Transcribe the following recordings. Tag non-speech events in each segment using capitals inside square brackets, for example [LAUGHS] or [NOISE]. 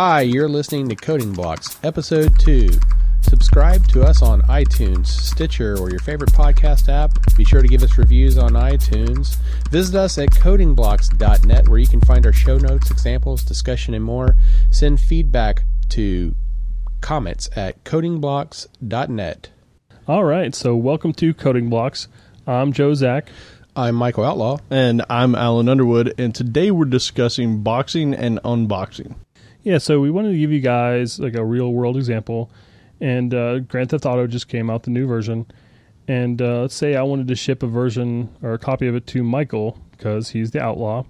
Hi, you're listening to Coding Blocks, Episode 2. Subscribe to us on iTunes, Stitcher, or your favorite podcast app. Be sure to give us reviews on iTunes. Visit us at codingblocks.net where you can find our show notes, examples, discussion, and more. Send feedback to comments at codingblocks.net. All right, so welcome to Coding Blocks. I'm Joe Zach. I'm Michael Outlaw. And I'm Alan Underwood, and today we're discussing boxing and unboxing. Yeah, so we wanted to give you guys like a real world example. And uh, Grand Theft Auto just came out, the new version. And uh, let's say I wanted to ship a version or a copy of it to Michael because he's the outlaw.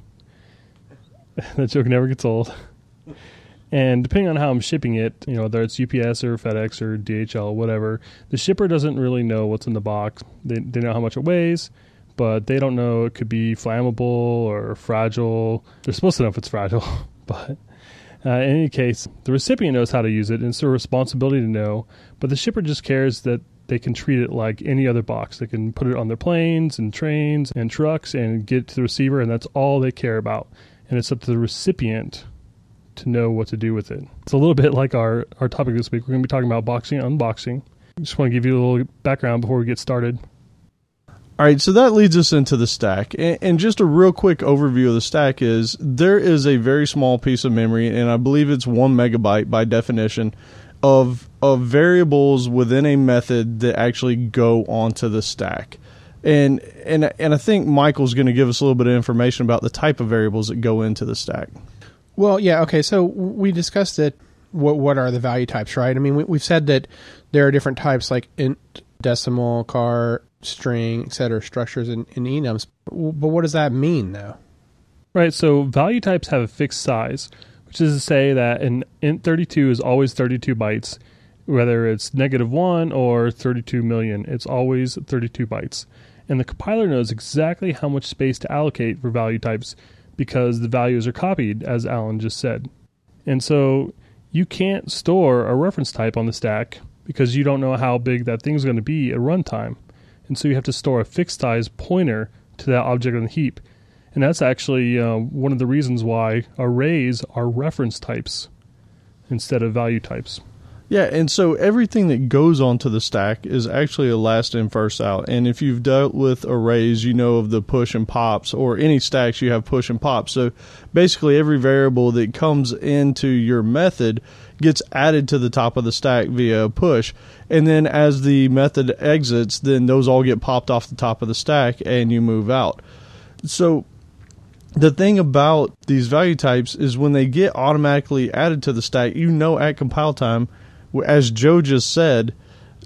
[LAUGHS] that joke never gets old. And depending on how I'm shipping it, you know, whether it's UPS or FedEx or DHL, or whatever, the shipper doesn't really know what's in the box. They, they know how much it weighs, but they don't know it could be flammable or fragile. They're supposed to know if it's fragile, [LAUGHS] but uh, in any case, the recipient knows how to use it, and it's their responsibility to know. But the shipper just cares that they can treat it like any other box. They can put it on their planes and trains and trucks and get it to the receiver, and that's all they care about. And it's up to the recipient to know what to do with it. It's a little bit like our, our topic this week. We're going to be talking about boxing and unboxing. Just want to give you a little background before we get started. All right, so that leads us into the stack. And, just a real quick overview of the stack is there is a very small piece of memory, and I believe it's one megabyte by definition, of of variables within a method that actually go onto the stack. And and and I think Michael's going to give us a little bit of information about the type of variables that go into the stack. Well, yeah, okay. So we discussed that. What what are the value types, right? I mean, we, we've said that there are different types like int, decimal, char, string, etc. structures in, in enums. But what does that mean, though? Right. So value types have a fixed size, which is to say that an int 32 is always 32 bytes, whether it's negative one or 32 million. It's always 32 bytes, and the compiler knows exactly how much space to allocate for value types because the values are copied, as Alan just said. And so you can't store a reference type on the stack because you don't know how big that thing's going to be at runtime. And so you have to store a fixed size pointer to that object on the heap. And that's actually uh, one of the reasons why arrays are reference types instead of value types. Yeah, and so everything that goes onto the stack is actually a last in, first out. And if you've dealt with arrays, you know of the push and pops, or any stacks you have push and pops. So basically, every variable that comes into your method gets added to the top of the stack via a push. And then as the method exits, then those all get popped off the top of the stack and you move out. So the thing about these value types is when they get automatically added to the stack, you know at compile time as Joe just said,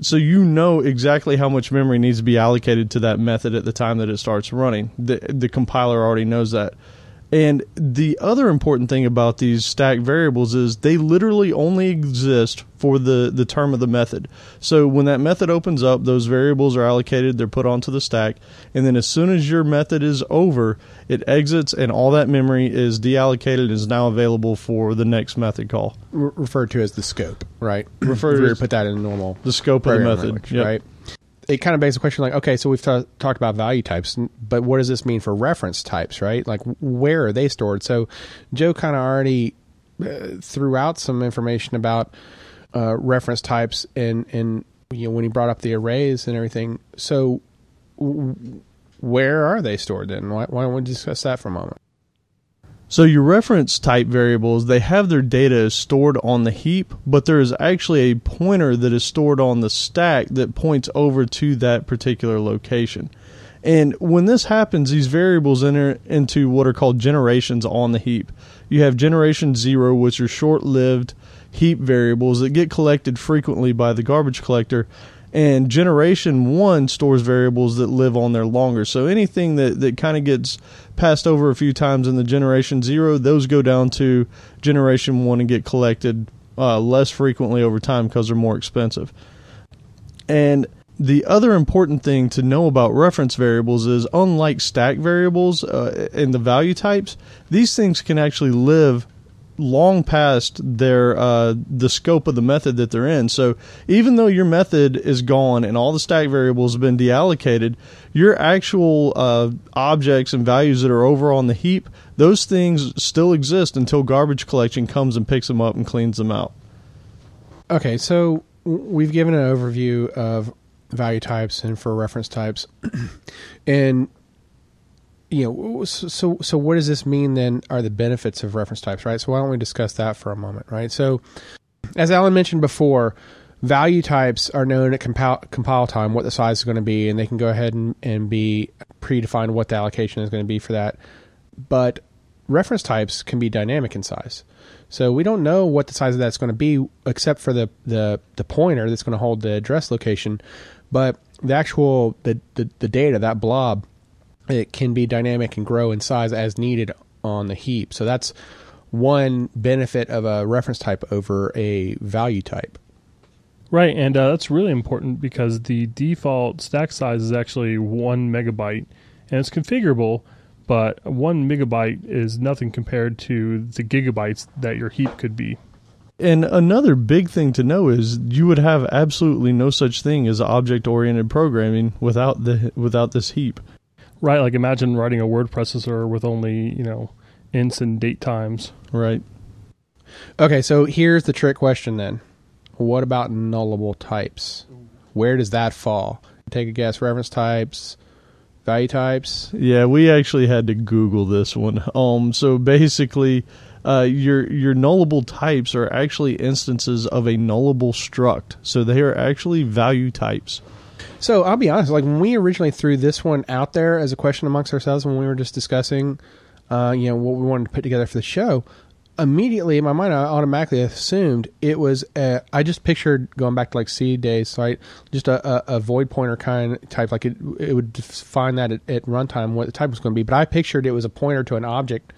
so you know exactly how much memory needs to be allocated to that method at the time that it starts running. The the compiler already knows that. And the other important thing about these stack variables is they literally only exist for the, the term of the method. So when that method opens up, those variables are allocated, they're put onto the stack, and then as soon as your method is over, it exits and all that memory is deallocated and is now available for the next method call. Re- referred to as the scope, right? Referred to put that in normal the scope of the method, language, yep. right? It kind of begs the question like okay so we've t- talked about value types but what does this mean for reference types right? Like where are they stored? So joe kind of already uh, threw out some information about uh, reference types and and you know when he brought up the arrays and everything. So w- where are they stored then? Why, why don't we discuss that for a moment so your reference type variables, they have their data stored on the heap, but there is actually a pointer that is stored on the stack that points over to that particular location. And when this happens, these variables enter into what are called generations on the heap. You have generation zero, which are short lived heap variables that get collected frequently by the garbage collector, and generation one stores variables that live on there longer. So anything that, that kind of gets passed over a few times in the generation zero, those go down to generation one and get collected uh, less frequently over time because they're more expensive. And the other important thing to know about reference variables is unlike stack variables uh, in the value types, these things can actually live long past their uh, the scope of the method that they're in. So even though your method is gone and all the stack variables have been deallocated, your actual uh, objects and values that are over on the heap, those things still exist until garbage collection comes and picks them up and cleans them out. Okay, so we've given an overview of value types and for reference types, [CLEARS THROAT] and you know, so so what does this mean then? Are the benefits of reference types, right? So why don't we discuss that for a moment, right? So, as Alan mentioned before, value types are known at compile, compile time what the size is going to be, and they can go ahead and, and be predefined what the allocation is going to be for that. But reference types can be dynamic in size. So we don't know what the size of that's going to be, except for the, the, the pointer that's going to hold the address location. But the actual the, the, the data, that blob, it can be dynamic and grow in size as needed on the heap. So that's one benefit of a reference type over a value type. Right, and uh, that's really important because the default stack size is actually one megabyte, and it's configurable. But one megabyte is nothing compared to the gigabytes that your heap could be. And another big thing to know is you would have absolutely no such thing as object-oriented programming without the without this heap. Right, like imagine writing a word processor with only, you know, ints and date times. Right. Okay, so here's the trick question then. What about nullable types? Where does that fall? Take a guess. Reference types, value types. Yeah, we actually had to Google this one. [LAUGHS] Um, so basically, uh, your your nullable types are actually instances of a nullable struct. So they are actually value types. So I'll be honest. Like when we originally threw this one out there as a question amongst ourselves when we were just discussing, uh, you know, what we wanted to put together for the show, immediately in my mind I automatically assumed it was. A, I just pictured going back to like seed days, right? Just a, a, a void pointer kind type. Like it, it would find that at, at runtime what the type was going to be. But I pictured it was a pointer to an object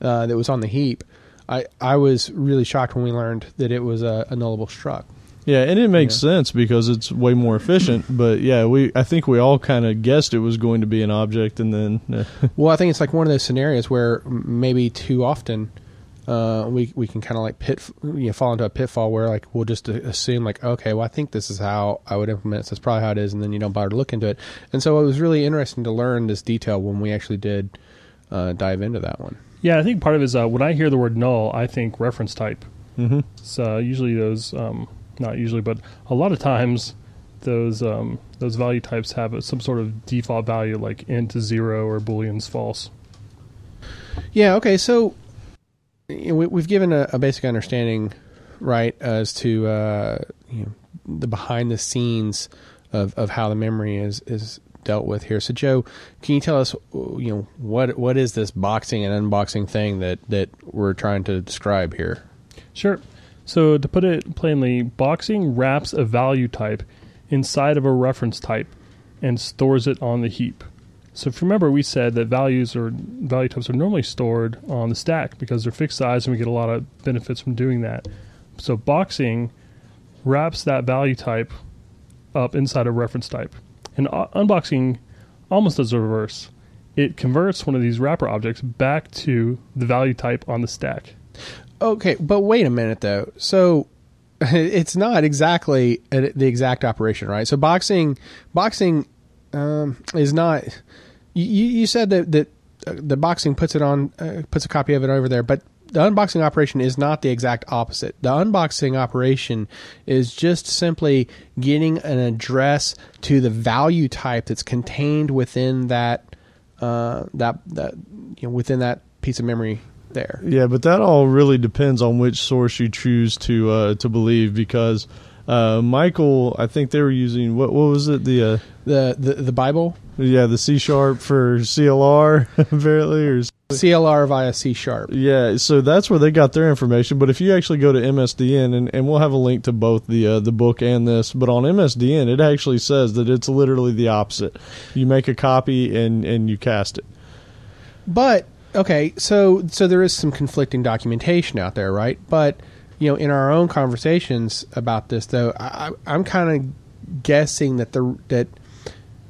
uh, that was on the heap. I, I was really shocked when we learned that it was a, a nullable struct. Yeah, and it makes yeah. sense because it's way more efficient. [CLEARS THROAT] But yeah, we I think we all kind of guessed it was going to be an object, and then. [LAUGHS] well, I think it's like one of those scenarios where maybe too often. Uh, we we can kind of like pit you know fall into a pitfall where like we'll just assume like okay well I think this is how I would implement it so that's probably how it is and then you don't bother to look into it and so it was really interesting to learn this detail when we actually did uh, dive into that one. Yeah, I think part of it is uh, when I hear the word null, I think reference type. Mm-hmm. So usually those um, not usually, but a lot of times those um, those value types have some sort of default value like int zero or boolean's false. Yeah. Okay. So we, have given a, a, basic understanding, right, as to uh, you know, the behind the scenes of, of how the memory is is dealt with here. So, Joe, can you tell us, you know, what what is this boxing and unboxing thing that that we're trying to describe here? Sure. So to put it plainly, boxing wraps a value type inside of a reference type and stores it on the heap. So if you remember, we said that values or value types are normally stored on the stack because they're fixed size and we get a lot of benefits from doing that. So boxing wraps that value type up inside a reference type. And uh, unboxing almost does the reverse. It converts one of these wrapper objects back to the value type on the stack. Okay, but wait a minute though. So [LAUGHS] it's not exactly the exact operation, right? So boxing, boxing um, is not. You, you said that that uh, the boxing puts it on, uh, puts a copy of it over there, but the unboxing operation is not the exact opposite. The unboxing operation is just simply getting an address to the value type that's contained within that uh, that that you know within that piece of memory there. Yeah, but that all really depends on which source you choose to uh, to believe because uh, Michael, I think they were using what what was it the uh, the, the the Bible? Yeah, the C sharp for CLR [LAUGHS] apparently or CLR via C sharp. Yeah, so that's where they got their information. But if you actually go to MSDN, and, and we'll have a link to both the uh, the book and this, but on MSDN it actually says that it's literally the opposite. You make a copy and and you cast it. But okay, so so there is some conflicting documentation out there, right? But you know, in our own conversations about this, though, I, am kind of guessing that the that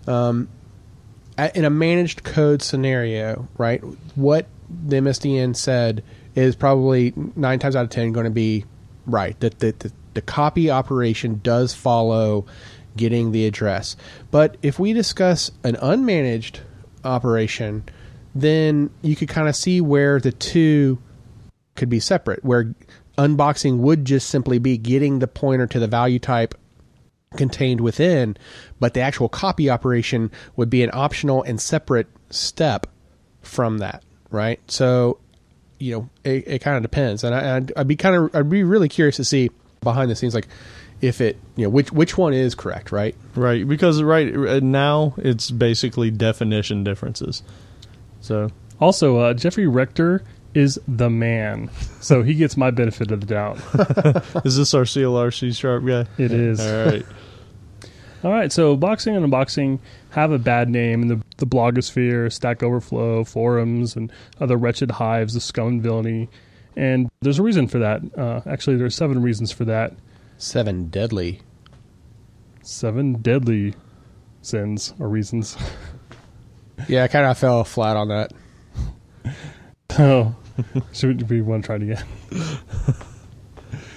um, in a managed code scenario, right? What the MSDN said is probably nine times out of ten going to be right. That the, the the copy operation does follow getting the address. But if we discuss an unmanaged operation, then you could kind of see where the two could be separate. Where unboxing would just simply be getting the pointer to the value type contained within, but the actual copy operation would be an optional and separate step from that, right? So, you know, it, it kind of depends, and I, I'd, I'd be kind of, I'd be really curious to see behind the scenes, like if it, you know, which which one is correct, right? Right, because right uh, now it's basically definition differences. So Also, uh, Jeffrey Richter is the man, so he gets my benefit of the doubt. [LAUGHS] is this our CLRC sharp guy? It is. All right. [LAUGHS] All right, so boxing and unboxing have a bad name in the, the blogosphere, Stack Overflow, forums, and other wretched hives of scum and villainy. And there's a reason for that. Uh, actually, there are seven reasons for that. Seven deadly. Seven deadly sins or reasons. [LAUGHS] Yeah, I kind of fell flat on that. [LAUGHS] oh, [LAUGHS] should we want to try it again?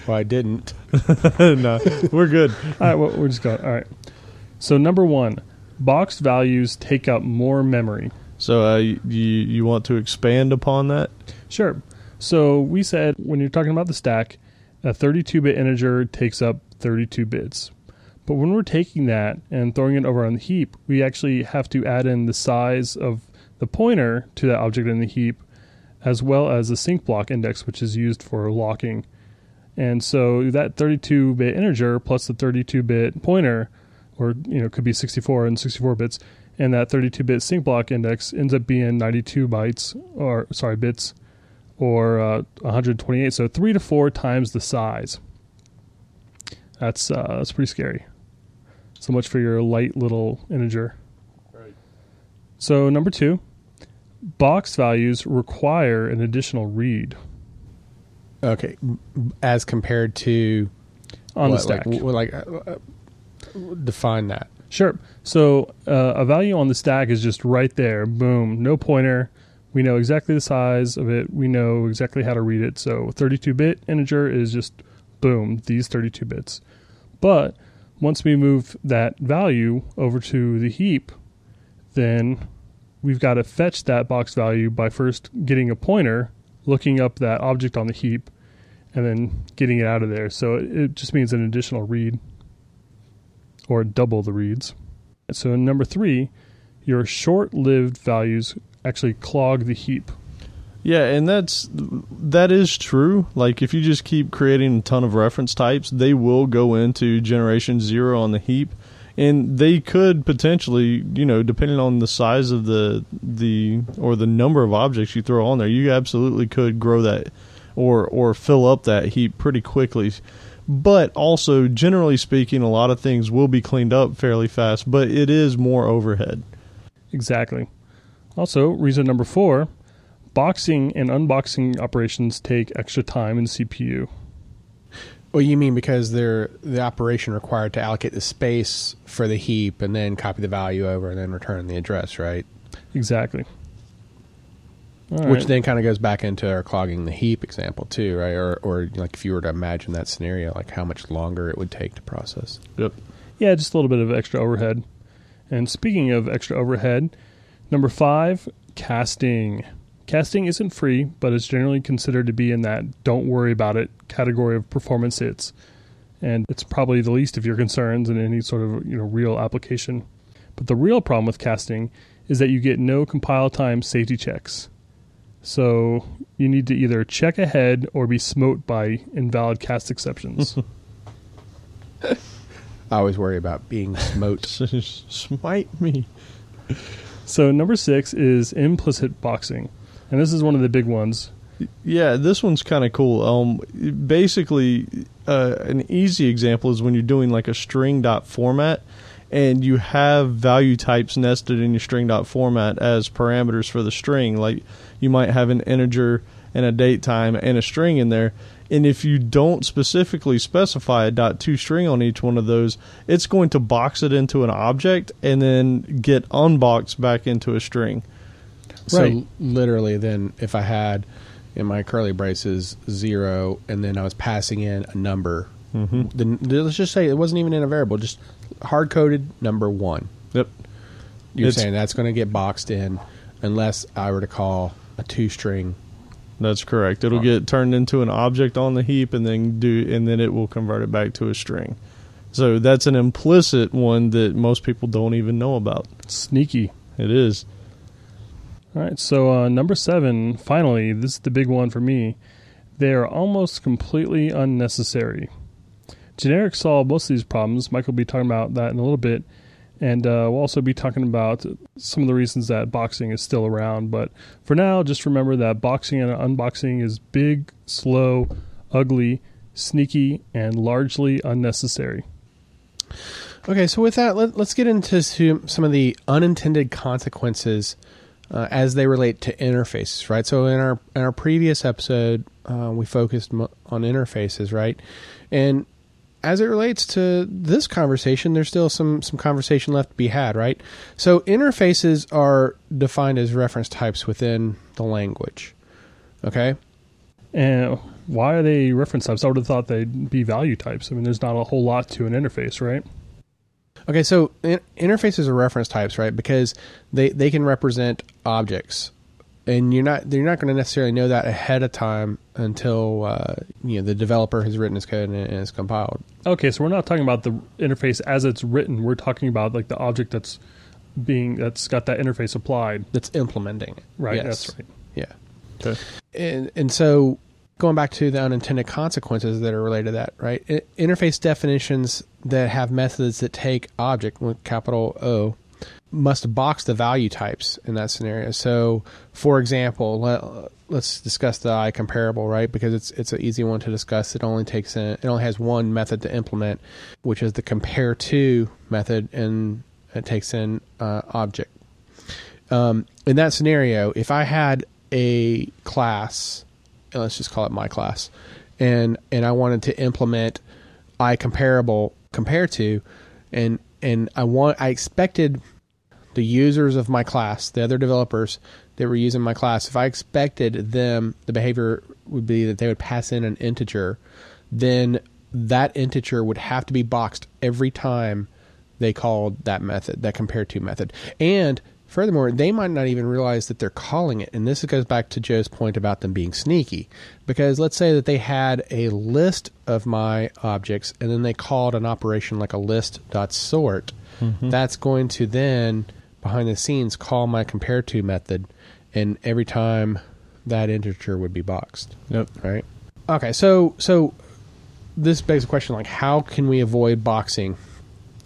Well, I didn't. [LAUGHS] no, we're good. All right, well, we're just going. All right. So number one, boxed values take up more memory. So uh, you you want to expand upon that? Sure. So we said when you're talking about the stack, a 32-bit integer takes up 32 bits. But when we're taking that and throwing it over on the heap, we actually have to add in the size of the pointer to that object in the heap, as well as the sync block index, which is used for locking. And so that 32-bit integer plus the 32-bit pointer, or you know, could be 64 and 64 bits, and that 32-bit sync block index ends up being 92 bytes, or sorry, bits, or uh, 128. So three to four times the size. That's uh, that's pretty scary. So much for your light little integer. Right. So number two, box values require an additional read Okay, as compared to on what, the stack. Like, w- like uh, uh, define that. Sure. So uh, a value on the stack is just right there. Boom. No pointer. We know exactly the size of it. We know exactly how to read it. So 32-bit integer is just boom, these 32 bits. But once we move that value over to the heap, then we've got to fetch that box value by first getting a pointer, looking up that object on the heap, and then getting it out of there. So it, just means an additional read or double the reads. So number three, your short-lived values actually clog the heap. Yeah, and that's that is true. Like if you just keep creating a ton of reference types, they will go into generation 0 on the heap and they could potentially, you know, depending on the size of the the or the number of objects you throw on there, you absolutely could grow that or or fill up that heap pretty quickly. But also, generally speaking, a lot of things will be cleaned up fairly fast, but it is more overhead. Exactly. Also, reason number four, boxing and unboxing operations take extra time and CPU. Well, oh, you mean because they're the operation required to allocate the space for the heap and then copy the value over and then return the address, right? Exactly. All Which right. then kind of goes back into our clogging the heap example too, right? Or, or like if you were to imagine that scenario, like how much longer it would take to process. Yep. Yeah, just a little bit of extra overhead. And speaking of extra overhead, number five, casting. Casting isn't free, but it's generally considered to be in that don't worry about it category of performance hits. And it's probably the least of your concerns in any sort of you know real application. But the real problem with casting is that you get no compile time safety checks. So you need to either check ahead or be smote by invalid cast exceptions. [LAUGHS] I always worry about being smote. [LAUGHS] Smite me. So number six is implicit boxing, and this is one of the big ones. Yeah, this one's kind of cool. Um, basically, uh, an easy example is when you're doing like a string dot format, and you have value types nested in your string dot format as parameters for the string. Like you might have an integer and a date time and a string in there. And if you don't specifically specify a dot two string on each one of those, it's going to box it into an object and then get unboxed back into a string. So Right. literally, then if I had, in my curly braces zero, and then I was passing in a number. Mm-hmm. Then let's just say it wasn't even in a variable, just hard coded number one. Yep. You're It's- saying that's going to get boxed in unless I were to call a two string. That's correct. It'll get turned into an object on the heap and then do and then it will convert it back to a string. So that's an implicit one that most people don't even know about. Sneaky. It is. All right, so uh, number seven, finally, this is the big one for me. They are almost completely unnecessary. Generic solve most of these problems. Mike will be talking about that in a little bit. And uh, we'll also be talking about some of the reasons that boxing is still around. But for now, just remember that boxing and unboxing is big, slow, ugly, sneaky, and largely unnecessary. Okay, so with that, let, us get into some some of the unintended consequences uh, as they relate to interfaces, right? So in our in our previous episode, uh, we focused mo- on interfaces, right? And as it relates to this conversation, there's still some some conversation left to be had, right? So interfaces are defined as reference types within the language. Okay, And why are they reference types? I would have thought they'd be value types. I mean, there's not a whole lot to an interface, right? Okay, so in- interfaces are reference types, right? Because they, they can represent objects, and you're not you're not going to necessarily know that ahead of time until uh, you know the developer has written his code and, and it's compiled. Okay, so we're not talking about the interface as it's written. We're talking about like the object that's being that's got that interface applied. That's implementing it, Right. Yes. That's right. Yeah, Okay. and and so going back to the unintended consequences that are related to that, right? Interface definitions that have methods that take object with capital O must box the value types in that scenario. So, for example, let, let's discuss the I comparable, right? Because it's it's an easy one to discuss. It only takes in, it only has one method to implement, which is the compare to method, and it takes in uh, object. Um, in that scenario, if I had a class, Uh, let's just call it my class, and and I wanted to implement I comparable compare to, and and I want I expected the users of my class, the other developers that were using my class, if I expected them, the behavior would be that they would pass in an integer, then that integer would have to be boxed every time they called that method, that compare to method. And furthermore, they might not even realize that they're calling it. And this goes back to Joe's point about them being sneaky. Because let's say that they had a list of my objects and then they called an operation like a list.sort. Mm-hmm. That's going to then, behind the scenes, call my compare to method. And every time that integer would be boxed Yep. right? Okay, so so this begs the question like how can we avoid boxing,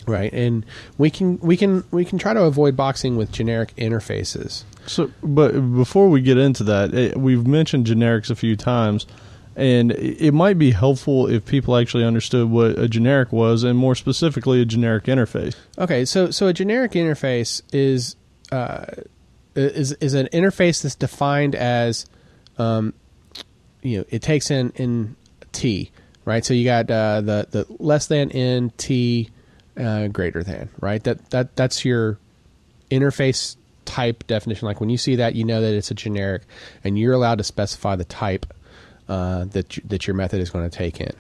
right? And we can we can we can try to avoid boxing with generic interfaces. So, but before we get into that, it, we've mentioned generics a few times, and it it might be helpful if people actually understood what a generic was, and more specifically, a generic interface. Okay, so so a generic interface is uh, is is an interface that's defined as um, you know it takes in in t right. So you got uh, the the less than n t uh, greater than right. That that that's your interface type definition. Like when you see that, you know that it's a generic, and you're allowed to specify the type uh, that you, that your method is going to take in.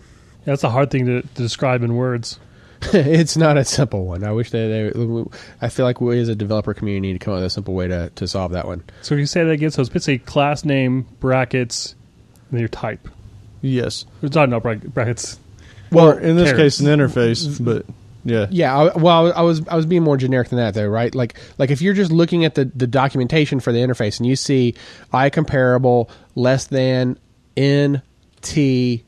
That's a hard thing to, to describe in words. [LAUGHS] it's not a simple one. I wish that they, I feel like we as a developer community need to come up with a simple way to, to solve that one. So if you say that again, so it's basically class name brackets, and then your type. Yes. It's not no brack- brackets. Well, in this pairs. case, an interface, but yeah. Yeah, I, well, I was I was being more generic than that though, right? Like like if you're just looking at the, the documentation for the interface and you see I comparable less than n t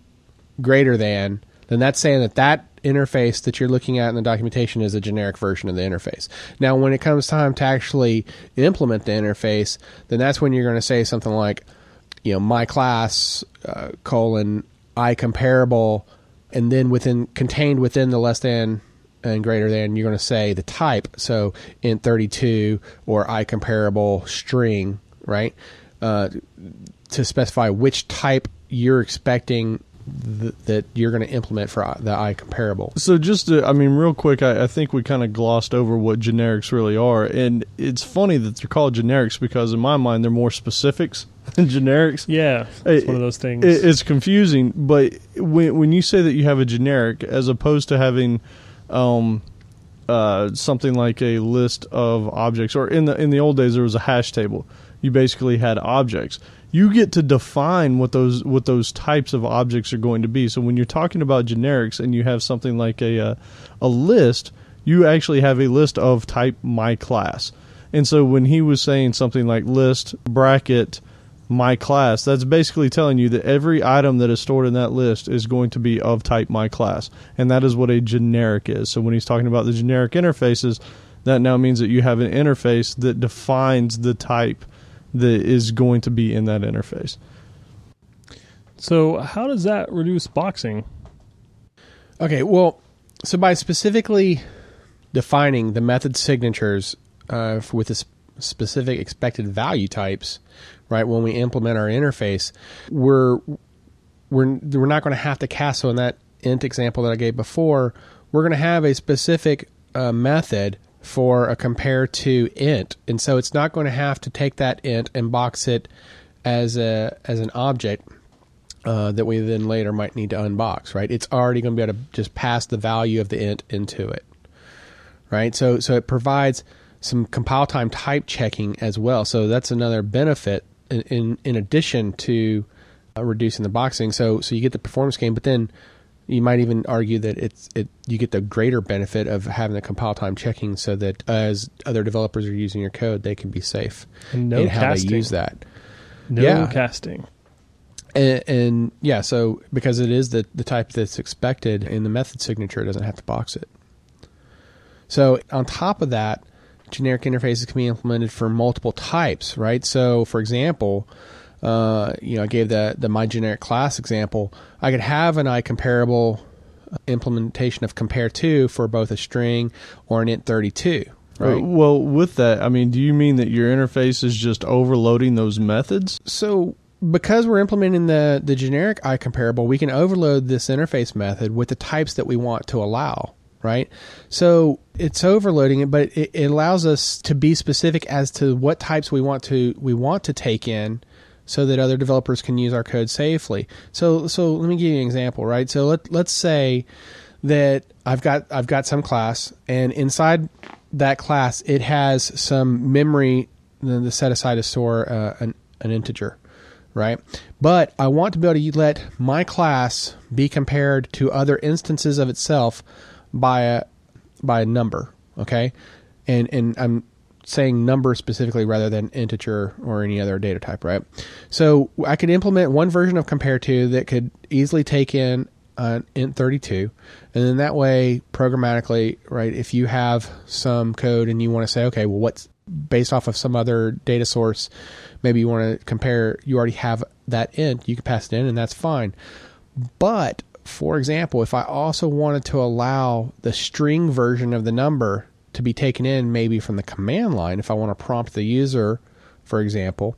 greater than, then that's saying that that interface that you're looking at in the documentation is a generic version of the interface. Now, when it comes time to actually implement the interface, then that's when you're going to say something like, you know, my class uh, colon I comparable, and then within contained within the less than and greater than, you're going to say the type. So int 32 or I comparable string, right? Uh, to specify which type you're expecting th- that you're going to implement for uh, the I comparable. So just, to, I mean, real quick, I, I think we kind of glossed over what generics really are, and it's funny that they're called generics because in my mind they're more specifics [LAUGHS] than generics. Yeah, it's It- one of those things. It, it's confusing, but when when you say that you have a generic as opposed to having um, uh, something like a list of objects, or in the in the old days there was a hash table. You basically had objects. You get to define what those what those types of objects are going to be. So when you're talking about generics and you have something like a uh, a list, you actually have a list of type my class. And so when he was saying something like list bracket my class, that's basically telling you that every item that is stored in that list is going to be of type my class. And that is what a generic is. So when he's talking about the generic interfaces, that now means that you have an interface that defines the type that is going to be in that interface. so, how does that reduce boxing? Okay, well, so by specifically defining the method signatures uh, with the s- specific expected value types, right? When we implement our interface, we're we're we're not going to have to cast. So in that int example that I gave before, we're going to have a specific uh, method for a compare to int, and so it's not going to have to take that int and box it as a as an object uh, that we then later might need to unbox, right? It's already going to be able to just pass the value of the int into it, right? So so it provides some compile time type checking as well. So that's another benefit in in, in addition to uh, reducing the boxing. So so you get the performance gain, but then you might even argue that it's it you get the greater benefit of having the compile time checking, so that as other developers are using your code, they can be safe And no in how casting. they use that No Yeah. casting. and, and yeah, so because it is the the type that's expected in the method signature, it doesn't have to box it. So on top of that, generic interfaces can be implemented for multiple types, right? So for example, uh, you know, I gave the the my generic class example. I could have an iComparable implementation of compare to for both a string or an int thirty two. Uh, Right. well, with that, I mean, do you mean that your interface is just overloading those methods? So because we're implementing the the generic iComparable, we can overload this interface method with the types that we want to allow, right? So it's overloading it, but it, it allows us to be specific as to what types we want to we want to take in so that other developers can use our code safely. So so let me give you an example, right? So let let's say that I've got I've got some class and inside that class it has some memory the set aside to store uh, an, an integer right but I want to be able to let my class be compared to other instances of itself by a by a number okay? And and I'm saying number specifically rather than integer or any other data type right? So I could implement one version of compare to that could easily take in an int 32 and then that way programmatically right if you have some code and you want to say okay well what's based off of some other data source? Maybe you want to compare you already have that int you can pass it in and that's fine. But for example if i also wanted to allow the string version of the number to be taken in maybe from the command line if i want to prompt the user for example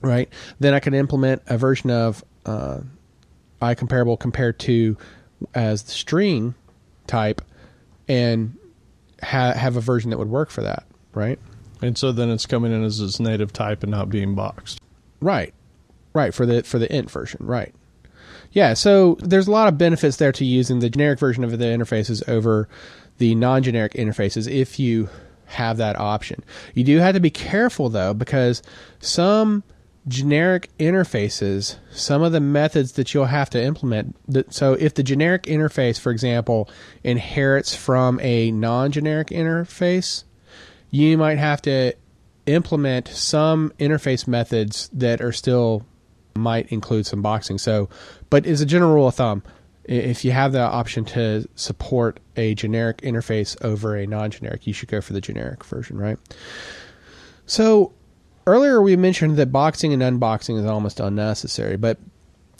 right then i could implement a version of uh, iComparable compared to as the string type and ha- have a version that would work for that, right? And so then it's coming in as its native type and not being boxed. Right. Right for the for the int version, right. Yeah, so there's a lot of benefits there to using the generic version of the interfaces over the non-generic interfaces if you have that option. You do have to be careful though because some generic interfaces, some of the methods that you'll have to implement. that- So if the generic interface, for example, inherits from a non-generic interface, you might have to implement some interface methods that are still might include some boxing. So, but as a general rule of thumb, if you have the option to support a generic interface over a non-generic, you should go for the generic version, right? So, earlier we mentioned that boxing and unboxing is almost unnecessary, but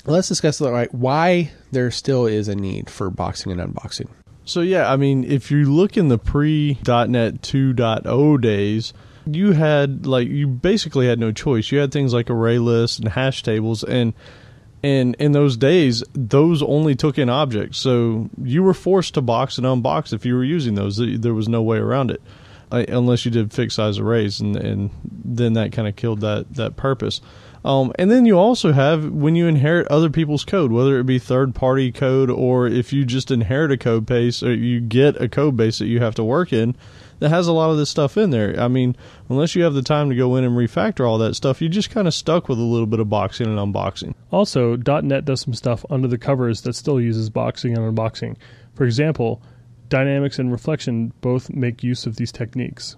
let's discuss why there still is a need for boxing and unboxing. So yeah, I mean, if you look in the pre.NET 2.0 days, you had like you basically had no choice. You had things like array lists and hash tables, and and in those days, those only took in objects. So you were forced to box and unbox if you were using those. There was no way around it, uh, unless you did fixed size arrays, and and then that kind of killed that that purpose. Um, and then you also have when you inherit other people's code, whether it be third party code or if you just inherit a code base or you get a code base that you have to work in that has a lot of this stuff in there. I mean, unless you have the time to go in and refactor all that stuff, you're just kind of stuck with a little bit of boxing and unboxing. Also, .NET does some stuff under the covers that still uses boxing and unboxing. For example, Dynamics and Reflection both make use of these techniques.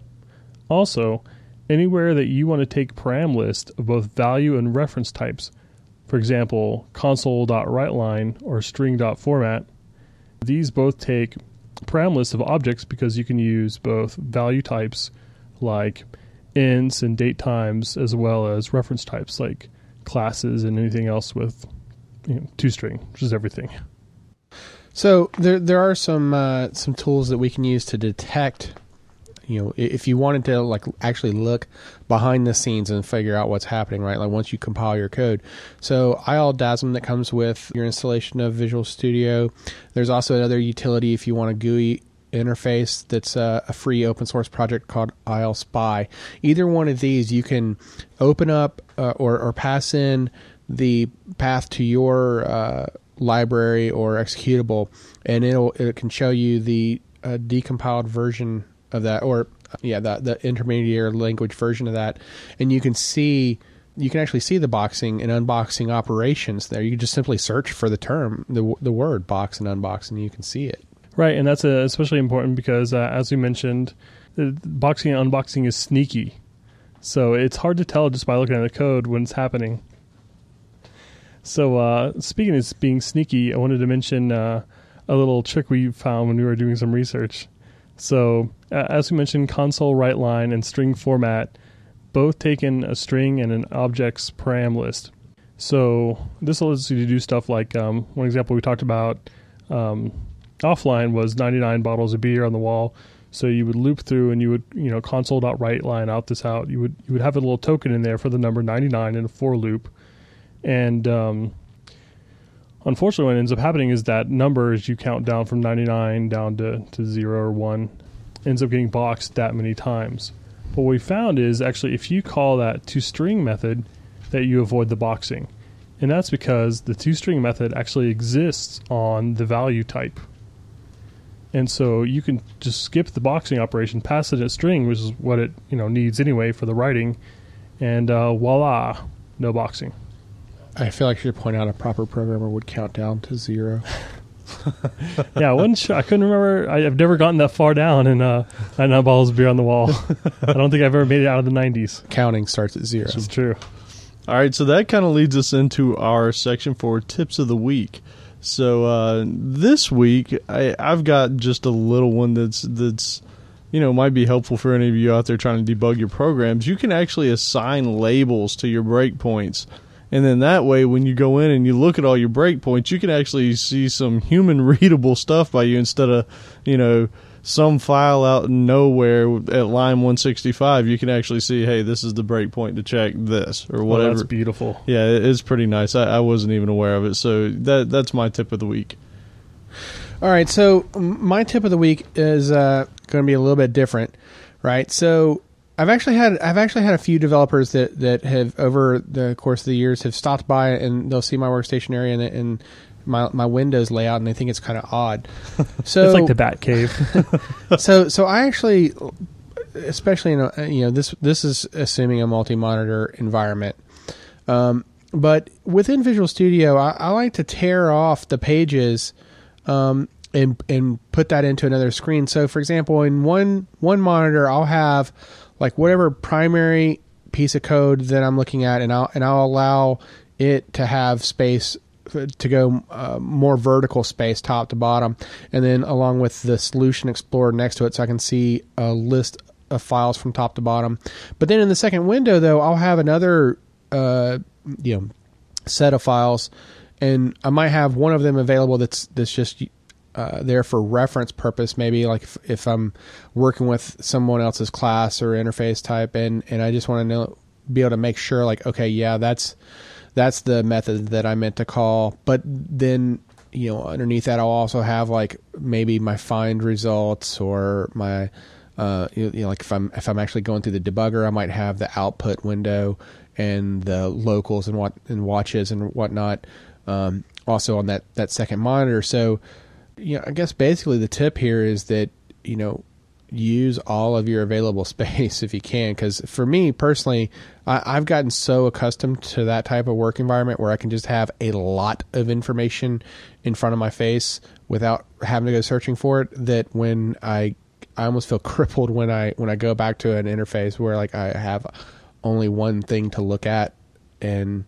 Also, anywhere that you want to take param list of both value and reference types, for example, console.writeLine or string.format, these both take param lists of objects because you can use both value types like ints and date times as well as reference types like classes and anything else with you know, toString, which is everything. So there there are some uh, some tools that we can use to detect you know if you wanted to like actually look behind the scenes and figure out what's happening right like once you compile your code. So ILDASM that comes with your installation of visual studio. There's also another utility if you want a gui interface that's a, a free open source project called ILSpy either one of these you can open up uh, or, or pass in the path to your uh, library or executable and it'll it can show you the uh, decompiled version of that, or yeah, the the intermediate language version of that, and you can see you can actually see the boxing and unboxing operations there. You can just simply search for the term, the the word box and unbox, and you can see it. Right, and that's uh, especially important because, uh, as we mentioned, boxing and unboxing is sneaky, so it's hard to tell just by looking at the code when it's happening. So, uh, speaking of being sneaky, I wanted to mention uh, a little trick we found when we were doing some research. So, uh, as we mentioned, console write line and string format both take in a string and an object's param list. So, this allows you to do stuff like um, one example we talked about um, offline was 99 bottles of beer on the wall. So you would loop through and you would, you know, console.write line out this out. You would you would have a little token in there for the number 99 in a for loop. And um, unfortunately, what ends up happening is that number, as you count down from 99 down to, to 0 or 1, ends up getting boxed that many times. But what we found is actually if you call that toString method, that you avoid the boxing. And that's because the toString method actually exists on the value type. And so you can just skip the boxing operation, pass it a string, which is what it you know needs anyway for the writing, and uh, voila, no boxing. I feel like you should point out a proper programmer would count down to zero. [LAUGHS] yeah, I wasn't sure. I couldn't remember. I, have never gotten that far down, and uh, I know balls beer on the wall. [LAUGHS] I don't think I've ever made it out of the '90s. Counting starts at zero. It's true. All right, so that kind of leads us into our section for tips of the week. So uh, this week, I, I've got just a little one that's that's you know might be helpful for any of you out there trying to debug your programs. You can actually assign labels to your breakpoints and then that way when you go in and you look at all your breakpoints you can actually see some human [LAUGHS] readable stuff by you instead of you know some file out nowhere at line 165 you can actually see hey this is the breakpoint to check this or whatever. oh, that's beautiful. Yeah it's pretty nice. I, I wasn't even aware of it. So that that's my tip of the week. All right. So my tip of the week is uh, going to be a little bit different right? So I've actually had I've actually had a few developers that, that have over the course of the years have stopped by and they'll see my workstation area and, and my my Windows layout and they think it's kind of odd. [LAUGHS] So it's like the Bat Cave. [LAUGHS] so so I actually, especially in a, you know this this is assuming a multi monitor environment, um, but within Visual Studio I, I, like to tear off the pages. Um, and and put that into another screen. So, for example, in one one monitor, I'll have like whatever primary piece of code that I'm looking at, and I'll and I'll allow it to have space to go uh, more vertical space top to bottom, and then along with the solution explorer next to it, so I can see a list of files from top to bottom. But then in the second window, though, I'll have another uh, you know set of files, and I might have one of them available that's that's just uh, there for reference purpose. Maybe like if, if, I'm working with someone else's class or interface type, and and I just want to know, be able to make sure, like, okay, yeah, that's that's the method that I meant to call. But then you know, underneath that, I'll also have like maybe my find results or my uh, you know, like if I'm if I'm actually going through the debugger, I might have the output window, and the locals and what and watches and whatnot. Um, also on that that second monitor. So, you know, I guess basically the tip here is that you know use all of your available [LAUGHS] space if you can. Because for me personally, I, I've gotten so accustomed to that type of work environment where I can just have a lot of information in front of my face without having to go searching for it. That when I I almost feel [LAUGHS] crippled when I when I go back to an interface where like I have only one thing to look at and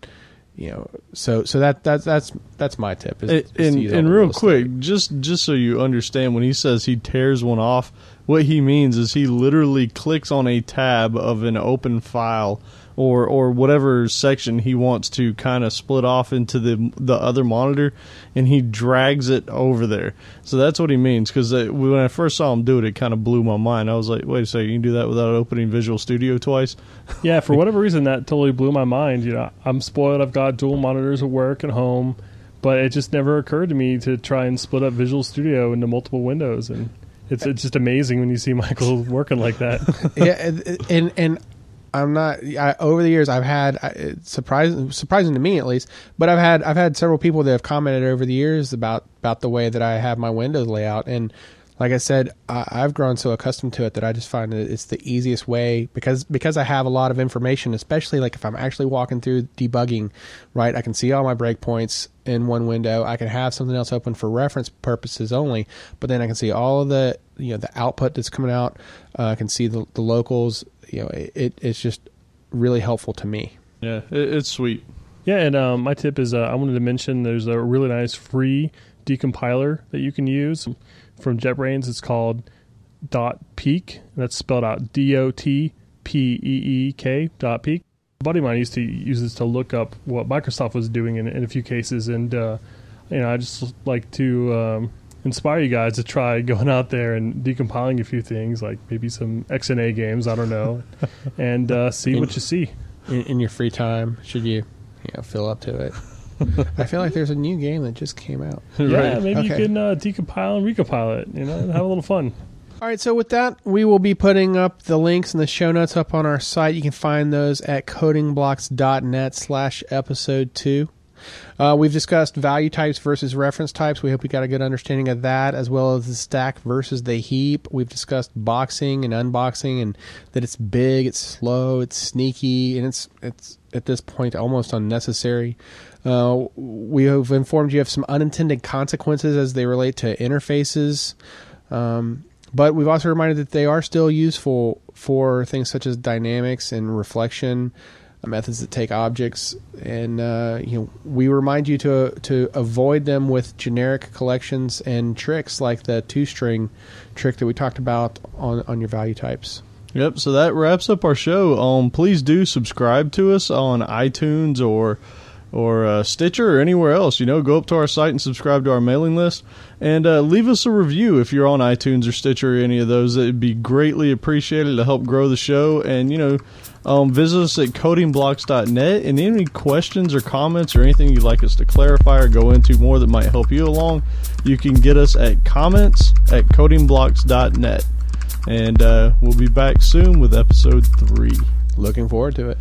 you know so so that that's that's that's my tip is, and, is and real real quick, just just so you understand, when he says he tears one off, what he means is he literally clicks on a tab of an open file or or whatever section he wants to kind of split off into the the other monitor, and he drags it over there. So that's what he means. Because when I first saw him do it, it kind of blew my mind. I was like, wait a second, you can do that without opening Visual Studio twice? [LAUGHS] yeah, for whatever reason, that totally blew my mind. You know, I'm spoiled. I've got dual monitors at work and home, but it just never occurred to me to try and split up Visual Studio into multiple windows. And it's it's just amazing when you see Michael [LAUGHS] working like that. [LAUGHS] yeah, and- and I'm not. I, over the years, I've had surprising, surprising to me at least. But I've had I've had several people that have commented over the years about about the way that I have my windows layout, and like I said, I, I've grown so accustomed to it that I just find that it's the easiest way because because I have a lot of information, especially like if I'm actually walking through debugging, right? I can see all my breakpoints in one window. I can have something else open for reference purposes only, but then I can see all of the you know the output that's coming out. Uh, I can see the, the locals. You know, it, it's just really helpful to me. Yeah, it, it's sweet. Yeah, and um, my tip is uh, I wanted to mention there's a really nice free decompiler that you can use from JetBrains. It's called dot peak. That's spelled out D O T P E E K dotPeek. A buddy of mine used to use this to look up what Microsoft was doing in, in a few cases, and uh, you know I just like to um, inspire you guys to try [LAUGHS] going out there and decompiling a few things, like maybe some XNA games. I don't know, [LAUGHS] and uh, see what you see. In, in your free time, should you, you know, fill up to it? [LAUGHS] I feel like there's a new game that just came out. Yeah, Right. maybe Okay. you can uh, decompile and recompile it. You know, have a little fun. All right, so with that, we will be putting up the links and the show notes up on our site. You can find those at codingblocks.net slash episode two. Uh, we've discussed value types versus reference types. We hope you got a good understanding of that, as well as the stack versus the heap. We've discussed boxing and unboxing, and that it's big, it's slow, it's sneaky, and it's it's at this point almost unnecessary. Uh, we have informed you of some unintended consequences as they relate to interfaces. Um, but we've also reminded that they are still useful for things such as dynamics and reflection uh, methods that take objects and uh, you know we remind you to to avoid them with generic collections and tricks like the ToString trick that we talked about on on your value types Yep. So that wraps up our show. Um, please do subscribe to us on iTunes or or uh, Stitcher or anywhere else. You know, go up to our site and subscribe to our mailing list, and uh, leave us a review if you're on iTunes or Stitcher or any of those. It'd be greatly appreciated to help grow the show. And you know, um, visit us at codingblocks.net. And any questions or comments or anything you'd like us to clarify or go into more that might help you along, you can get us at comments at codingblocks.net. And uh, we'll be back soon with episode three. looking forward to it